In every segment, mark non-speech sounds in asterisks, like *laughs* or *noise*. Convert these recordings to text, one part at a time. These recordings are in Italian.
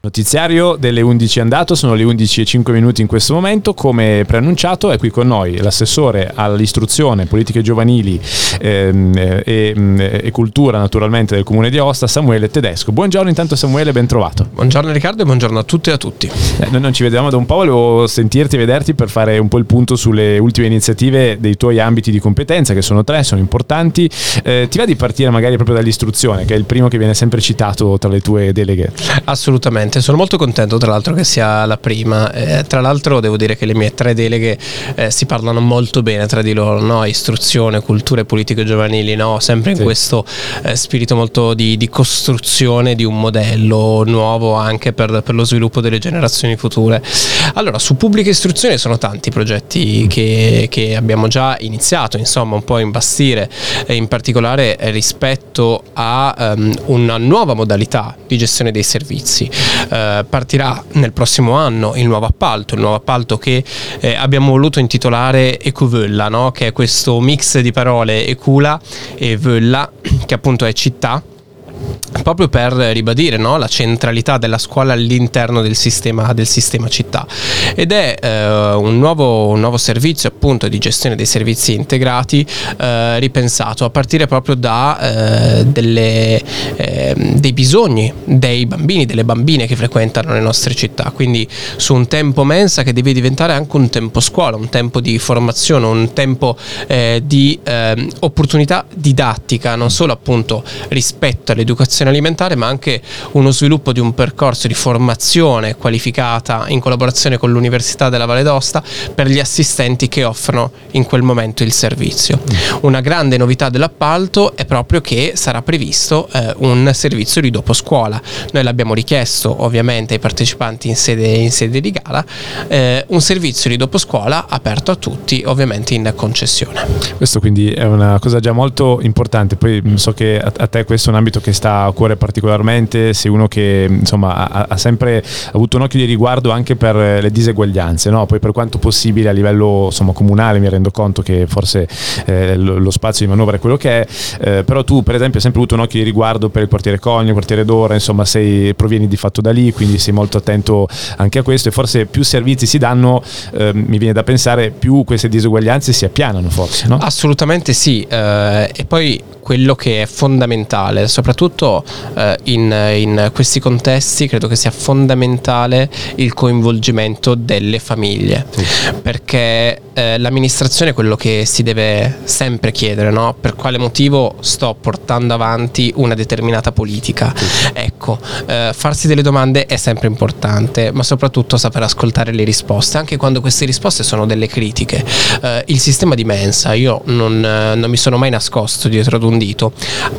Notiziario delle 11 è andato, sono le 11 e 5 minuti in questo momento, come preannunciato è qui con noi l'assessore all'istruzione, politiche giovanili ehm, e, mm, e, cultura naturalmente del comune di Aosta, Samuele Tedesco. Buongiorno intanto Samuele, ben trovato. Buongiorno Riccardo e buongiorno a tutte e a tutti. Eh, noi non ci vediamo da un po', volevo sentirti e vederti per fare un po' il punto sulle ultime iniziative dei tuoi ambiti di competenza, che sono tre, sono importanti. Eh, ti va di partire magari proprio dall'istruzione, che è il primo che viene sempre citato tra le tue deleghe? Assolutamente Assolutamente, sono molto contento tra l'altro che sia la prima. Eh, tra l'altro devo dire che le mie tre deleghe eh, si parlano molto bene tra di loro, no? istruzione, cultura e politiche giovanili, no? sempre in sì. questo eh, spirito molto di, di, costruzione di un modello nuovo anche per, per, lo sviluppo delle generazioni future. Allora, su pubblica istruzione sono tanti progetti che, che abbiamo già iniziato, insomma, un po' a imbastire, in particolare rispetto a um, una nuova modalità di gestione dei servizi eh, partirà nel prossimo anno il nuovo appalto, il nuovo appalto che eh, abbiamo voluto intitolare Ecuvölla, no? che è questo mix di parole Ecula e Völla, che appunto è città proprio per ribadire no, la centralità della scuola all'interno del sistema, del sistema città. Ed è eh, un, nuovo, un, nuovo, servizio appunto di gestione dei servizi integrati eh, ripensato a partire proprio da eh, delle, ehm, dei bisogni dei bambini, delle bambine che frequentano le nostre città. Quindi su un tempo mensa che deve diventare anche un tempo scuola un tempo di formazione un tempo eh, di ehm, opportunità didattica non solo appunto rispetto all'educazione educazione alimentare, ma anche uno sviluppo di un percorso di formazione qualificata in collaborazione con l'Università della Valle d'Osta per gli assistenti che offrono in quel momento il servizio. Una grande novità dell'appalto è proprio che sarà previsto eh, un servizio di dopo scuola. Noi l'abbiamo richiesto ovviamente ai partecipanti in sede, in sede di gara, eh, un servizio di dopo scuola aperto a tutti, ovviamente in concessione. Questo quindi è una cosa già molto importante, poi so che a te questo è un ambito che sta a cuore particolarmente, sei uno che insomma, ha, ha, sempre avuto un occhio di riguardo anche per le diseguaglianze, no? poi per quanto possibile a livello insomma, comunale mi rendo conto che forse eh, lo, lo, spazio di manovra è quello che è, eh, però tu per esempio hai sempre avuto un occhio di riguardo per il quartiere Cogno, il quartiere Dora, insomma sei, provieni di fatto da lì, quindi sei molto attento anche a questo e forse più servizi si danno, eh, mi viene da pensare, più queste diseguaglianze si appianano forse. No? Assolutamente sì, eh, e poi quello che è fondamentale, soprattutto eh, in, in, questi contesti, credo che sia fondamentale il coinvolgimento delle famiglie, sì. perché eh, l'amministrazione è quello che si deve sempre chiedere, no? per quale motivo sto portando avanti una determinata politica. Sì. Ecco, eh, farsi delle domande è sempre importante, ma soprattutto saper ascoltare le risposte, anche quando queste risposte sono delle critiche. Eh, il sistema di mensa, io non, non mi sono mai nascosto dietro ad un dito,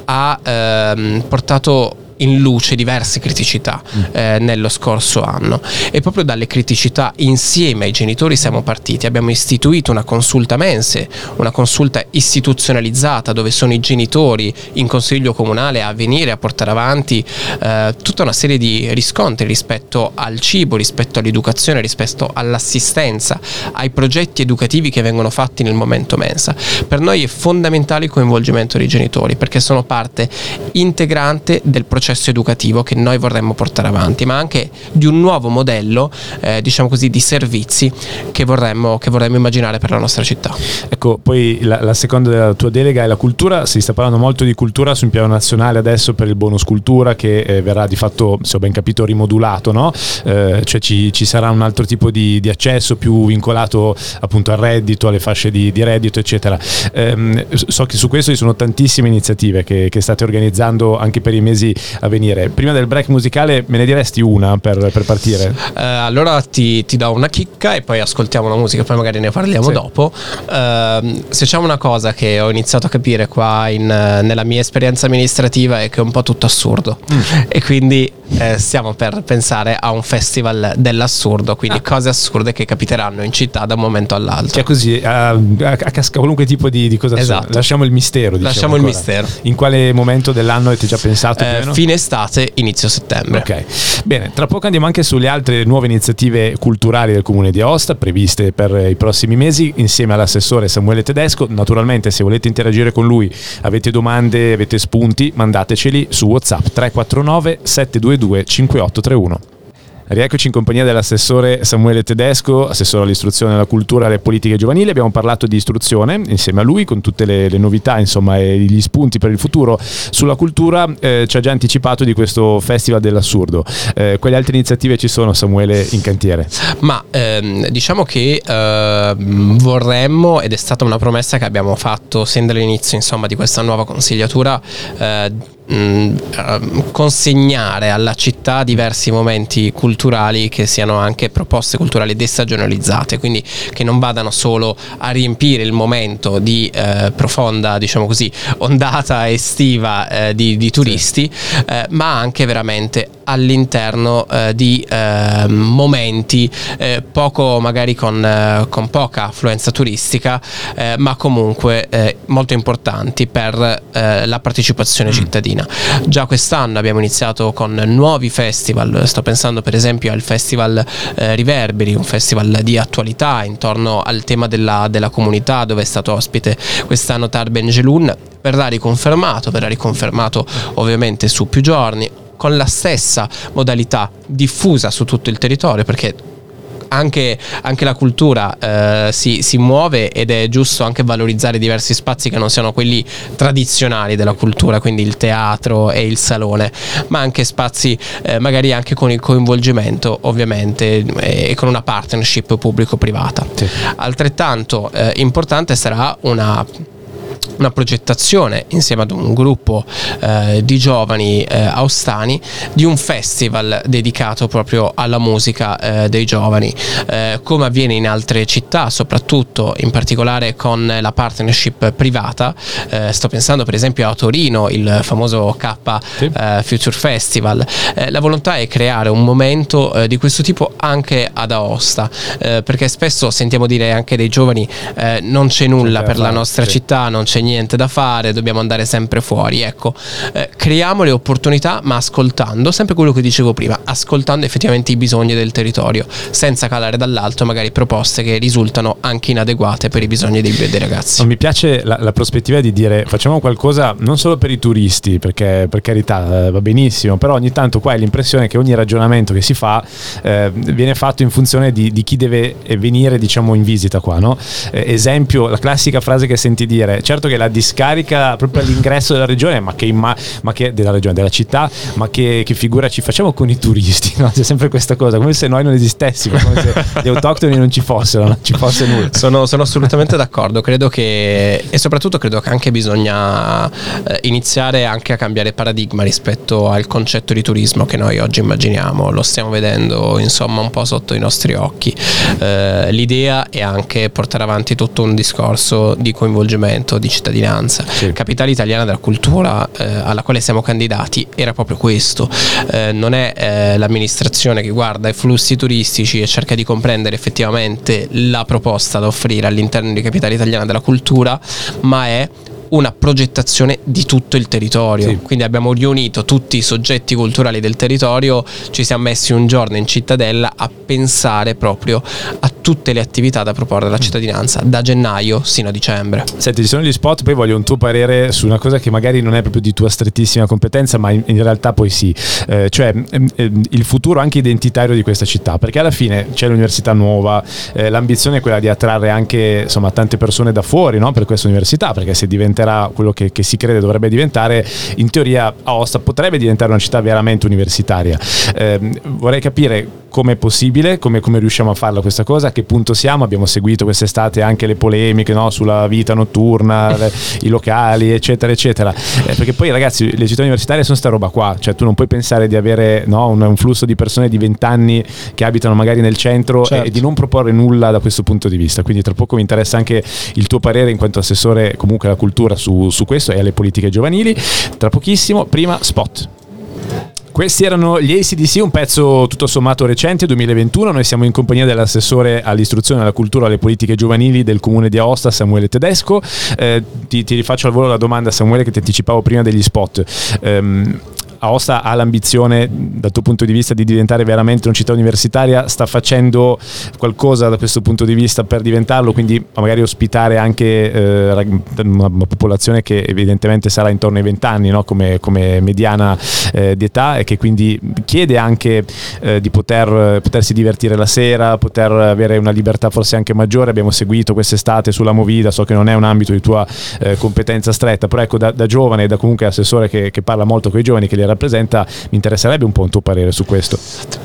ha ehm, portato in luce diverse criticità mm. eh, nello scorso anno e proprio dalle criticità insieme ai genitori siamo partiti, abbiamo istituito una consulta mense, una consulta istituzionalizzata dove sono i genitori in consiglio comunale a venire a portare avanti eh, tutta una serie di riscontri rispetto al cibo, rispetto all'educazione, rispetto all'assistenza, ai progetti educativi che vengono fatti nel momento mensa. Per noi è fondamentale il coinvolgimento dei genitori perché sono parte integrante del processo processo educativo che noi vorremmo portare avanti, ma anche di un nuovo modello, eh, diciamo così, di servizi che vorremmo, che vorremmo, immaginare per la nostra città. Ecco, poi la, la, seconda della tua delega è la cultura, si sta parlando molto di cultura sul piano nazionale adesso per il bonus cultura che eh, verrà di fatto, se ho ben capito, rimodulato, no? eh, cioè ci, ci, sarà un altro tipo di, di, accesso più vincolato appunto al reddito, alle fasce di, di reddito, eccetera. Ehm, so che su questo ci sono tantissime iniziative che, che state organizzando anche per i mesi a venire. Prima del break musicale me ne diresti una per, per partire? Uh, allora ti, ti, do una chicca e poi ascoltiamo la musica, poi magari ne parliamo sì. dopo. Uh, se c'è una cosa che ho iniziato a capire qua in, nella mia esperienza amministrativa è che è un po' tutto assurdo mm. e quindi eh, stiamo per pensare a un festival dell'assurdo, quindi ah. cose assurde che capiteranno in città da un momento all'altro. Cioè così, a, a, a qualunque tipo di, di cosa esatto. Lasciamo il mistero. Diciamo Lasciamo ancora. il mistero. In quale momento dell'anno avete già pensato? Eh, fine fine estate, inizio settembre. Ok, bene, tra poco andiamo anche sulle altre nuove iniziative culturali del comune di Aosta previste per i prossimi mesi insieme all'assessore Samuele Tedesco. Naturalmente se volete interagire con lui, avete domande, avete spunti, mandateceli su WhatsApp 349 722 5831. Rieccoci in compagnia dell'assessore Samuele Tedesco, assessore all'istruzione, alla cultura e alle politiche giovanili. Abbiamo parlato di istruzione insieme a lui con tutte le, le novità insomma, e gli spunti per il futuro. Sulla cultura eh, ci ha già anticipato di questo Festival dell'Assurdo. Eh, quali altre iniziative ci sono Samuele in cantiere? Ma ehm, diciamo che eh, vorremmo, ed è stata una promessa che abbiamo fatto sin dall'inizio insomma, di questa nuova consigliatura, eh, mh, ehm, consegnare alla città diversi momenti culturali che siano anche proposte culturali destagionalizzate, quindi che non vadano solo a riempire il momento di eh, profonda, diciamo così, ondata estiva eh, di, di, turisti, eh, ma anche veramente all'interno eh, di ehm, momenti eh, poco magari con, eh, con, poca affluenza turistica, ma comunque molto importanti per la partecipazione mm. cittadina. Già quest'anno abbiamo iniziato con nuovi festival, sto pensando per esempio al Festival eh, Riverberi, un festival di attualità intorno al tema della, della comunità dove è stato ospite quest'anno Tar Benjelun, verrà riconfermato, verrà riconfermato ovviamente su più giorni con la stessa modalità diffusa su tutto il territorio perché anche, anche la cultura eh, si, si, muove ed è giusto anche valorizzare diversi spazi che non siano quelli tradizionali della cultura, quindi il teatro e il salone, ma anche spazi eh, magari anche con il coinvolgimento ovviamente e con una partnership pubblico-privata. Sì. Altrettanto eh, importante sarà una una progettazione insieme ad un gruppo eh, di giovani eh, austani di un festival dedicato proprio alla musica eh, dei giovani, eh, come avviene in altre città, soprattutto in particolare con la partnership privata. Eh, sto pensando per esempio a Torino, il famoso K sì. Eh, Future Festival. la volontà è creare un momento di questo tipo anche ad Aosta, perché spesso sentiamo dire anche dei giovani non c'è nulla per la nostra sì. città, non c'è niente da fare, dobbiamo andare sempre fuori. Ecco, eh, creiamo le opportunità, ma ascoltando, sempre quello che dicevo prima, ascoltando effettivamente i bisogni del territorio, senza calare dall'alto magari proposte che risultano anche inadeguate per i bisogni dei, dei ragazzi. mi piace la, la, prospettiva di dire facciamo qualcosa non solo per i turisti, perché per carità eh, va benissimo, però ogni tanto qua è l'impressione che ogni ragionamento che si fa eh, viene fatto in funzione di, di, chi deve venire diciamo in visita qua. No? Eh, esempio, la classica frase che senti dire, certo che la discarica proprio all'ingresso della regione, ma che, imma- ma che della regione, della città, ma che, che, figura ci facciamo con i turisti? *laughs* No? C'è sempre questa cosa, come se noi non esistessimo, come se gli autoctoni non ci fossero, non ci fosse nulla. Sono, sono assolutamente d'accordo, credo che, e soprattutto credo che anche bisogna eh, iniziare anche a cambiare paradigma rispetto al concetto di turismo che noi oggi immaginiamo, lo stiamo vedendo insomma un po' sotto i nostri occhi. Eh, l'idea è anche portare avanti tutto un discorso di coinvolgimento di cittadini cittadinanza. Sì. Capitale italiana della cultura eh, alla quale siamo candidati era proprio questo. Eh, non è eh, l'amministrazione che guarda i flussi turistici e cerca di comprendere effettivamente la proposta da offrire all'interno di Capitale italiana della cultura, ma è una progettazione di tutto il territorio. Sì. Quindi abbiamo riunito tutti i soggetti culturali del territorio, ci siamo messi un giorno in cittadella a pensare proprio a tutte le attività da proporre alla cittadinanza da gennaio sino a dicembre. Senti, ci sono gli spot, poi voglio un tuo parere su una cosa che magari non è proprio di tua strettissima competenza, ma in, in realtà poi sì, eh, cioè eh, il futuro anche identitario di questa città, perché alla fine c'è l'università nuova, eh, l'ambizione è quella di attrarre anche insomma, tante persone da fuori no? per questa università, perché se diventerà quello che, che, si crede dovrebbe diventare, in teoria Aosta potrebbe diventare una città veramente universitaria. Ehm, vorrei capire come è possibile, come, come, riusciamo a farla questa cosa, a che punto siamo, abbiamo seguito quest'estate anche le polemiche no? sulla vita notturna, *laughs* le, i locali eccetera eccetera, eh, perché poi ragazzi le città universitarie sono sta roba qua, cioè tu non puoi pensare di avere no, un, un, flusso di persone di 20 anni che abitano magari nel centro certo. e, e, di non proporre nulla da questo punto di vista, quindi tra poco mi interessa anche il tuo parere in quanto assessore comunque alla cultura su, su questo e alle politiche giovanili, tra pochissimo, prima spot. Questi erano gli ACDC, un pezzo tutto sommato recente, 2021. Noi siamo in compagnia dell'assessore all'istruzione, alla cultura e alle politiche giovanili del comune di Aosta, Samuele Tedesco. Eh, ti, ti, rifaccio al volo la domanda, Samuele, che ti anticipavo prima degli spot. Um, Aosta ha l'ambizione dal tuo punto di vista di diventare veramente una città universitaria, sta facendo qualcosa da questo punto di vista per diventarlo, quindi magari ospitare anche eh, una popolazione che evidentemente sarà intorno ai 20 anni no? come, come, mediana eh, di età e che quindi chiede anche eh, di poter, potersi divertire la sera, poter avere una libertà forse anche maggiore. Abbiamo seguito quest'estate sulla Movida, so che non è un ambito di tua eh, competenza stretta, però ecco da, da giovane e da comunque assessore che, che parla molto con i giovani, che li rappresenta, mi interesserebbe un po' un tuo parere su questo.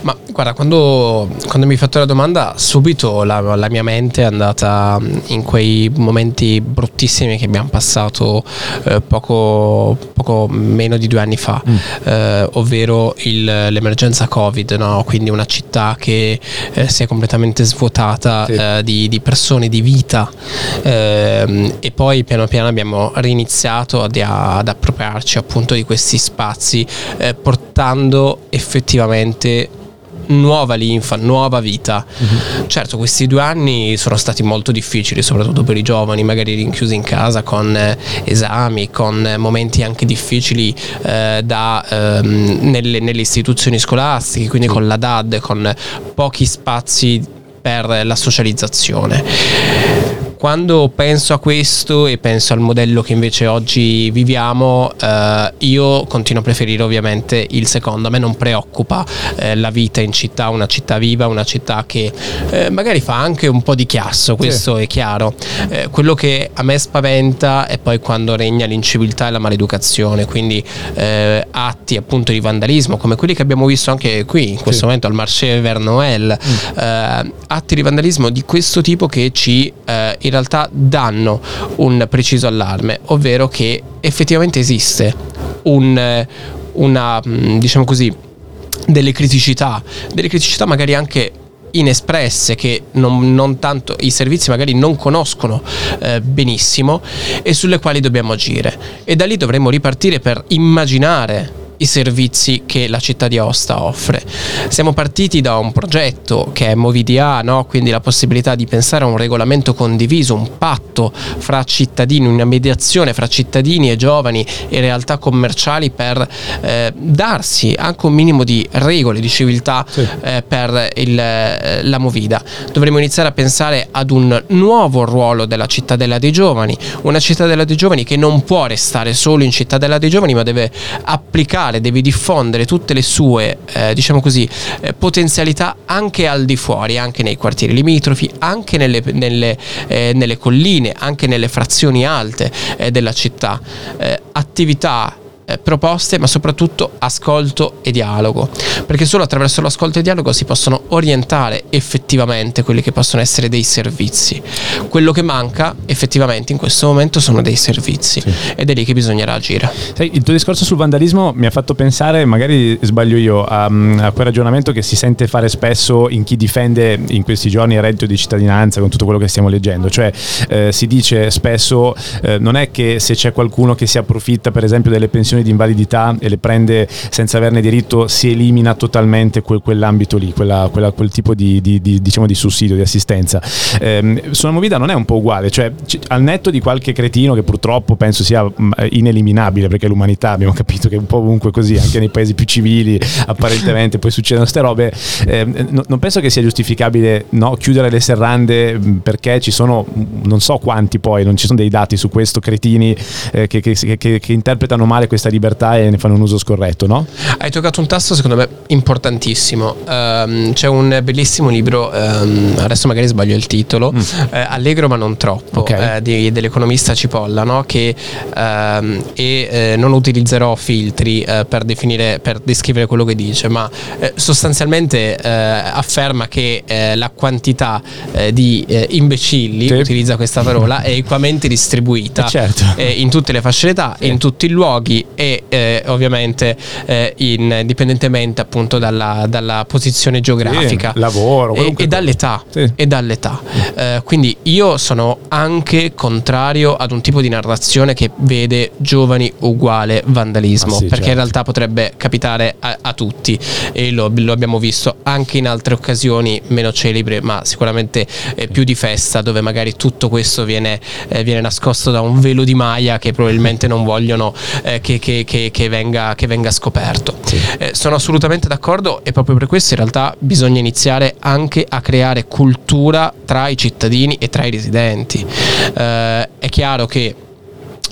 Ma guarda, quando, quando mi hai fatto la domanda, subito la, la, mia mente è andata in quei momenti bruttissimi che abbiamo passato eh, poco, poco, meno di due anni fa, mm. eh, ovvero il, l'emergenza Covid, no? quindi una città che eh, si è completamente svuotata sì. Eh, di, di, persone, di vita ehm, e poi piano piano abbiamo riniziato ad, ad appropriarci appunto di questi spazi eh, portando effettivamente nuova linfa, nuova vita. Uh-huh. Certo, questi due anni sono stati molto difficili, soprattutto per i giovani, magari rinchiusi in casa con eh, esami, con eh, momenti anche difficili eh, da, ehm, nelle, nelle, istituzioni scolastiche, quindi con la DAD, con pochi spazi per la socializzazione quando penso a questo e penso al modello che invece oggi viviamo, eh, io continuo a preferire ovviamente il secondo. A me non preoccupa eh, la vita in città, una città viva, una città che eh, magari fa anche un po' di chiasso, questo sì. è chiaro. Eh, quello che a me spaventa è poi quando regna l'inciviltà e la maleducazione, quindi eh, atti appunto di vandalismo come quelli che abbiamo visto anche qui in questo sì. momento al Marché Vernoel, mm. Eh, atti di vandalismo di questo tipo che ci in realtà danno un preciso allarme, ovvero che effettivamente esiste un, una, mm, diciamo così, delle criticità, delle criticità magari anche inespresse che non, non, tanto i servizi magari non conoscono eh, benissimo e sulle quali dobbiamo agire. E da lì dovremo ripartire per immaginare i servizi che la città di Aosta offre. Siamo partiti da un progetto che è Movidia, no? quindi la possibilità di pensare a un regolamento condiviso, un patto fra cittadini, una mediazione fra cittadini e giovani e realtà commerciali per eh, darsi anche un minimo di regole, di civiltà sì. eh, per il, eh, la Movida. Dovremmo iniziare a pensare ad un nuovo ruolo della cittadella dei giovani, una cittadella dei giovani che non può restare solo in cittadella dei giovani ma deve applicare portare, deve diffondere tutte le sue, eh, diciamo così, eh, potenzialità anche al di fuori, anche nei quartieri limitrofi, anche nelle, nelle, eh, nelle colline, anche nelle frazioni alte eh, della città. Eh, attività eh, proposte, ma soprattutto ascolto e dialogo, perché solo attraverso l'ascolto e il dialogo si possono orientare effettivamente quelli che possono essere dei servizi. Quello che manca effettivamente in questo momento sono dei servizi sì. ed è lì che bisognerà agire. Sai, il tuo discorso sul vandalismo mi ha fatto pensare, magari sbaglio io, a, a, quel ragionamento che si sente fare spesso in chi difende in questi giorni il reddito di cittadinanza con tutto quello che stiamo leggendo, cioè eh, si dice spesso eh, non è che se c'è qualcuno che si approfitta per esempio delle pensioni pensioni di invalidità e le prende senza averne diritto, si elimina totalmente quel, quell'ambito lì, quella, quella, quel tipo di, di, di, diciamo di, sussidio, di assistenza. Eh, sulla Movida non è un po' uguale, cioè c- al netto di qualche cretino che purtroppo penso sia mh, ineliminabile, perché l'umanità abbiamo *laughs* capito che è un po' ovunque così, anche nei paesi più civili apparentemente poi succedono queste robe, eh, no, non penso che sia giustificabile no, chiudere le serrande perché ci sono, non so quanti poi, non ci sono dei dati su questo, cretini eh, che, che, che, che interpretano male questa questa libertà e ne fanno un uso scorretto, no? Hai toccato un tasto secondo me importantissimo. Um, c'è un bellissimo libro, um, adesso magari sbaglio il titolo, mm. eh, Allegro ma non troppo, okay. eh, di, dell'economista Cipolla, no? che um, e eh, non utilizzerò filtri eh, per definire, per descrivere quello che dice, ma eh, sostanzialmente eh, afferma che la quantità di imbecilli, sì. utilizza questa parola, *laughs* è equamente distribuita certo. in tutte le fasce d'età, sì. in tutti i luoghi e eh, ovviamente eh, indipendentemente appunto dalla, dalla posizione geografica sì, lavoro e, e, dall'età, sì. e dall'età. Eh, quindi io sono anche contrario ad un tipo di narrazione che vede giovani uguale vandalismo ah, sì, perché certo. in realtà potrebbe capitare a, a tutti e lo, lo, abbiamo visto anche in altre occasioni meno celebri ma sicuramente eh, più di festa dove magari tutto questo viene, eh, viene nascosto da un velo di maglia che probabilmente non vogliono eh, che, che, che, che, venga, che venga, scoperto. Sì. Eh, sono assolutamente d'accordo e proprio per questo in realtà bisogna iniziare anche a creare cultura tra i cittadini e tra i residenti. Eh, è chiaro che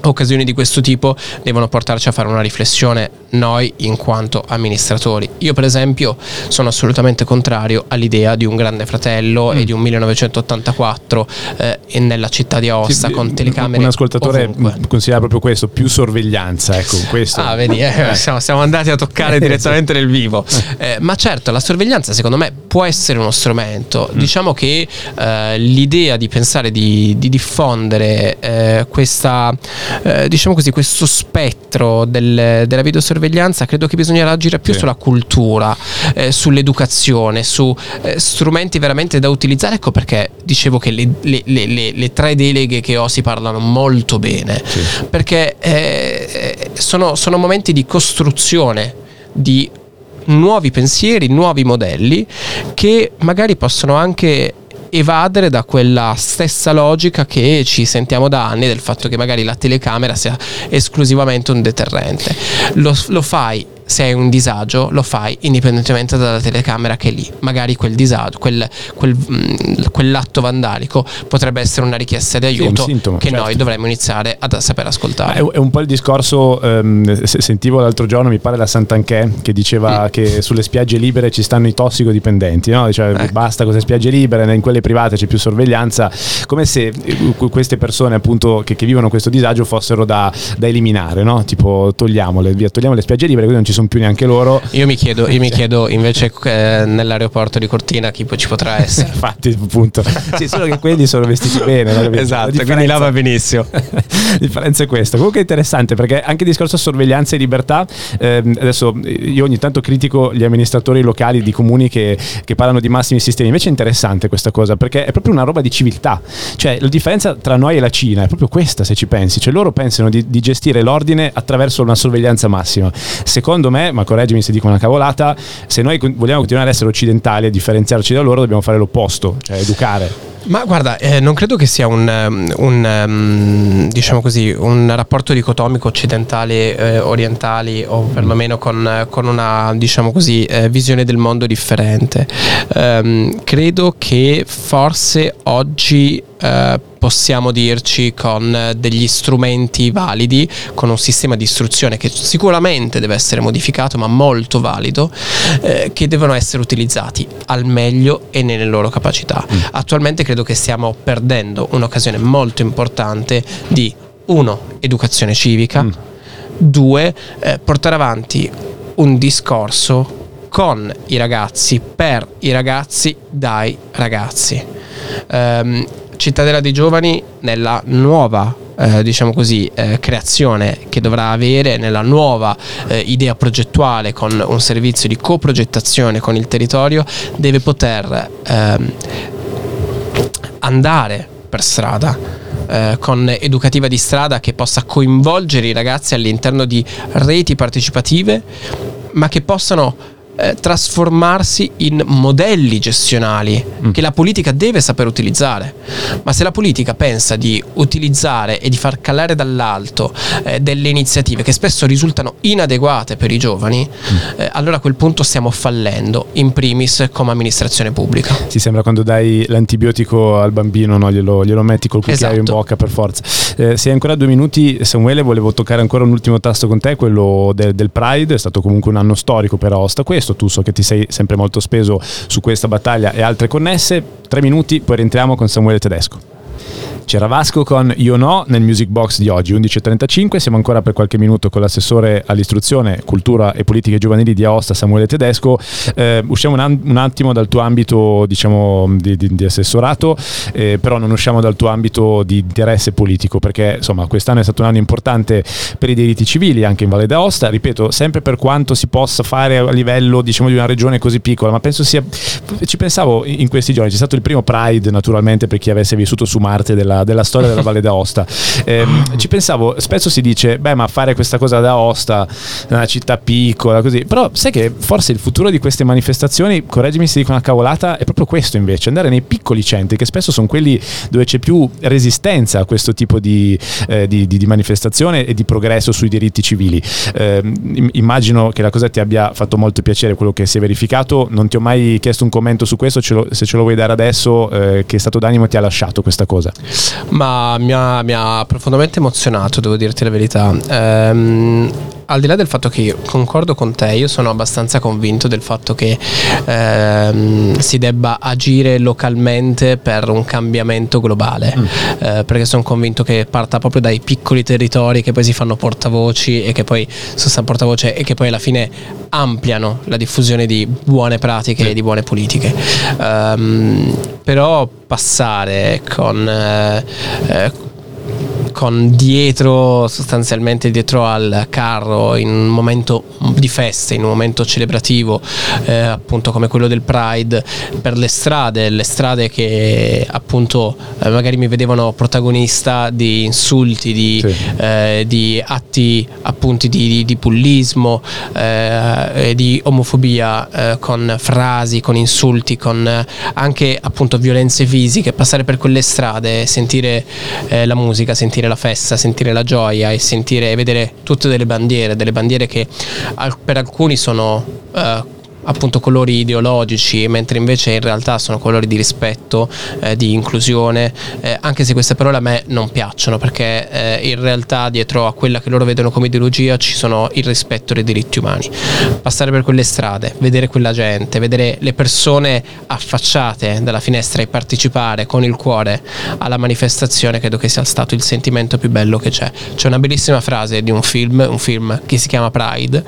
occasioni di questo tipo devono portarci a fare una riflessione noi in quanto amministratori. Io per esempio sono assolutamente contrario all'idea di un grande fratello mm. e di un 1984 eh, nella città di Aosta sì, con telecamere. Un ascoltatore ovunque. considera proprio questo, più sorveglianza. Ecco, questo. Ah, vedi, eh, eh. siamo, siamo, andati a toccare *laughs* direttamente nel vivo. Eh, ma certo, la sorveglianza secondo me può essere uno strumento. Mm. Diciamo che eh, l'idea di pensare di, di diffondere eh, questa eh, diciamo così, questo spettro del, della videosorveglianza, credo che bisognerà agire più sì. sulla cultura, eh, sull'educazione, su eh, strumenti veramente da utilizzare. Ecco perché dicevo che le, le, le, le tre deleghe che ho si parlano molto bene, sì. perché eh, sono, sono momenti di costruzione di nuovi pensieri, nuovi modelli che magari possono anche evadere da quella stessa logica che ci sentiamo da anni del fatto che magari la telecamera sia esclusivamente un deterrente. Lo, lo fai se hai un disagio lo fai indipendentemente dalla telecamera che è lì. Magari quel disagio, quel, quel, mm, quell'atto vandalico potrebbe essere una richiesta di aiuto sì, sintomo, che certo. noi dovremmo iniziare a saper ascoltare. È, un po' il discorso, ehm, sentivo l'altro giorno, mi pare la Sant'Anché, che diceva mm. che sulle spiagge libere ci stanno i tossicodipendenti, no? Diceva eh. basta queste spiagge libere, in quelle private c'è più sorveglianza, come se eh, queste persone appunto che, che vivono questo disagio fossero da, da eliminare, no? Tipo togliamole, via, togliamo le spiagge libere, così non ci sono più neanche loro. Io mi chiedo, io mi chiedo invece eh, nell'aeroporto di Cortina chi ci potrà *laughs* essere. Infatti, appunto. Sì, solo che quelli sono vestiti bene. Esatto, la quindi là va benissimo. *laughs* la differenza è questa. Comunque è interessante perché anche il discorso sorveglianza e libertà, ehm, adesso io ogni tanto critico gli amministratori locali di comuni che, che parlano di massimi sistemi, invece è interessante questa cosa perché è proprio una roba di civiltà. Cioè la differenza tra noi e la Cina è proprio questa se ci pensi. Cioè loro pensano di, di gestire l'ordine attraverso una sorveglianza massima. Secondo me ma correggimi se dico una cavolata, se noi vogliamo continuare ad essere occidentali e differenziarci da loro dobbiamo fare l'opposto, cioè educare. Ma guarda, eh, non credo che sia un, um, un um, diciamo così, un rapporto dicotomico occidentali eh, o perlomeno con, con una diciamo così, eh, visione del mondo differente. Um, credo che forse oggi eh, possiamo dirci con degli strumenti validi, con un sistema di istruzione che sicuramente deve essere modificato ma molto valido, eh, che devono essere utilizzati al meglio e nelle loro capacità. Mm. Attualmente credo che stiamo perdendo un'occasione molto importante di uno, educazione civica, mm. due, eh, portare avanti un discorso con i ragazzi, per i ragazzi, dai ragazzi. Um, Cittadella dei Giovani nella nuova eh, diciamo così, eh, creazione che dovrà avere nella nuova eh, idea progettuale con un servizio di coprogettazione con il territorio deve poter ehm, andare per strada eh, con educativa di strada che possa coinvolgere i ragazzi all'interno di reti partecipative ma che possano eh, trasformarsi in modelli gestionali mm. che la politica deve saper utilizzare. Ma se la politica pensa di utilizzare e di far calare dall'alto eh, delle iniziative che spesso risultano inadeguate per i giovani, mm. eh, allora a quel punto stiamo fallendo, in primis come amministrazione pubblica. Ti sembra quando dai l'antibiotico al bambino, no? glielo, glielo, metti col cucchiaio esatto. in bocca per forza. Eh, se hai ancora due minuti, Samuele, volevo toccare ancora un ultimo tasto con te, quello de- del Pride, è stato comunque un anno storico per Aosta questo questo, tu so che ti sei sempre molto speso su questa battaglia e altre connesse. Tre minuti, poi rientriamo con Samuele Tedesco. C'era Vasco con Io No nel Music Box di oggi, 11.35. Siamo ancora per qualche minuto con l'assessore all'istruzione, cultura e politiche giovanili di Aosta, Samuele Tedesco. Eh, usciamo un, attimo dal tuo ambito diciamo, di, di, di assessorato, eh, però non usciamo dal tuo ambito di interesse politico, perché insomma quest'anno è stato un anno importante per i diritti civili anche in Valle d'Aosta. Ripeto, sempre per quanto si possa fare a livello diciamo, di una regione così piccola, ma penso sia. Ci pensavo in questi giorni, c'è stato il primo Pride naturalmente per chi avesse vissuto su Marte della della, storia della Valle d'Aosta. Eh, ci pensavo, spesso si dice, beh ma fare questa cosa ad Aosta, una città piccola, così, però sai che forse il futuro di queste manifestazioni, correggimi se dico una cavolata, è proprio questo invece, andare nei piccoli centri, che spesso sono quelli dove c'è più resistenza a questo tipo di, eh, di, di, di manifestazione e di progresso sui diritti civili. Eh, immagino che la cosa ti abbia fatto molto piacere quello che si è verificato, non ti ho mai chiesto un commento su questo, ce lo, se ce lo vuoi dare adesso, eh, che stato d'animo ti ha lasciato questa cosa? Ma mi ha, mi ha profondamente emozionato, devo dirti la verità. Ehm, al di là del fatto che io concordo con te, io sono abbastanza convinto del fatto che ehm, si debba agire localmente per un cambiamento globale, mm. eh, perché sono convinto che parta proprio dai piccoli territori che poi si fanno portavoci e che poi sono portavoce e che poi alla fine ampliano la diffusione di buone pratiche e di buone politiche. Um, però passare con eh, eh, con dietro sostanzialmente dietro al carro in un momento di festa, in un momento celebrativo eh, appunto come quello del Pride per le strade, le strade che appunto eh, magari mi vedevano protagonista di insulti, di, sì. eh, di atti appunto di, di, di bullismo, eh, di omofobia eh, con frasi, con insulti, con anche appunto violenze fisiche, passare per quelle strade, sentire eh, la musica, sentire sentire la festa, sentire la gioia e sentire vedere tutte delle bandiere, delle bandiere che per alcuni sono uh, appunto colori ideologici, mentre invece in realtà sono colori di rispetto, eh, di inclusione, eh, anche se queste parole a me non piacciono perché eh, in realtà dietro a quella che loro vedono come ideologia ci sono il rispetto dei diritti umani. Passare per quelle strade, vedere quella gente, vedere le persone affacciate dalla finestra e partecipare con il cuore alla manifestazione credo che sia stato il sentimento più bello che c'è. C'è una bellissima frase di un film, un film che si chiama Pride,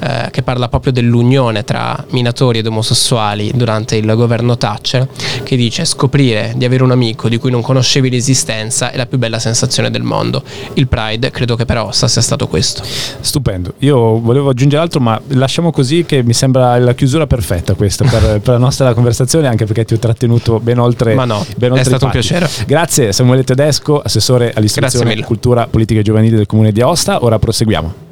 eh, che parla proprio dell'unione tra minatori ed omosessuali durante il governo Thatcher che dice scoprire di avere un amico di cui non conoscevi l'esistenza è la più bella sensazione del mondo. Il Pride credo che però sia stato questo. Stupendo. Io volevo aggiungere altro ma lasciamo così che mi sembra la chiusura perfetta questa per, *laughs* per la nostra conversazione anche perché ti ho trattenuto ben oltre Ma no, ben oltre è stato un piacere. Grazie Samuele Tedesco, assessore all'istruzione, cultura, politica e giovanile del Comune di Aosta. Ora proseguiamo.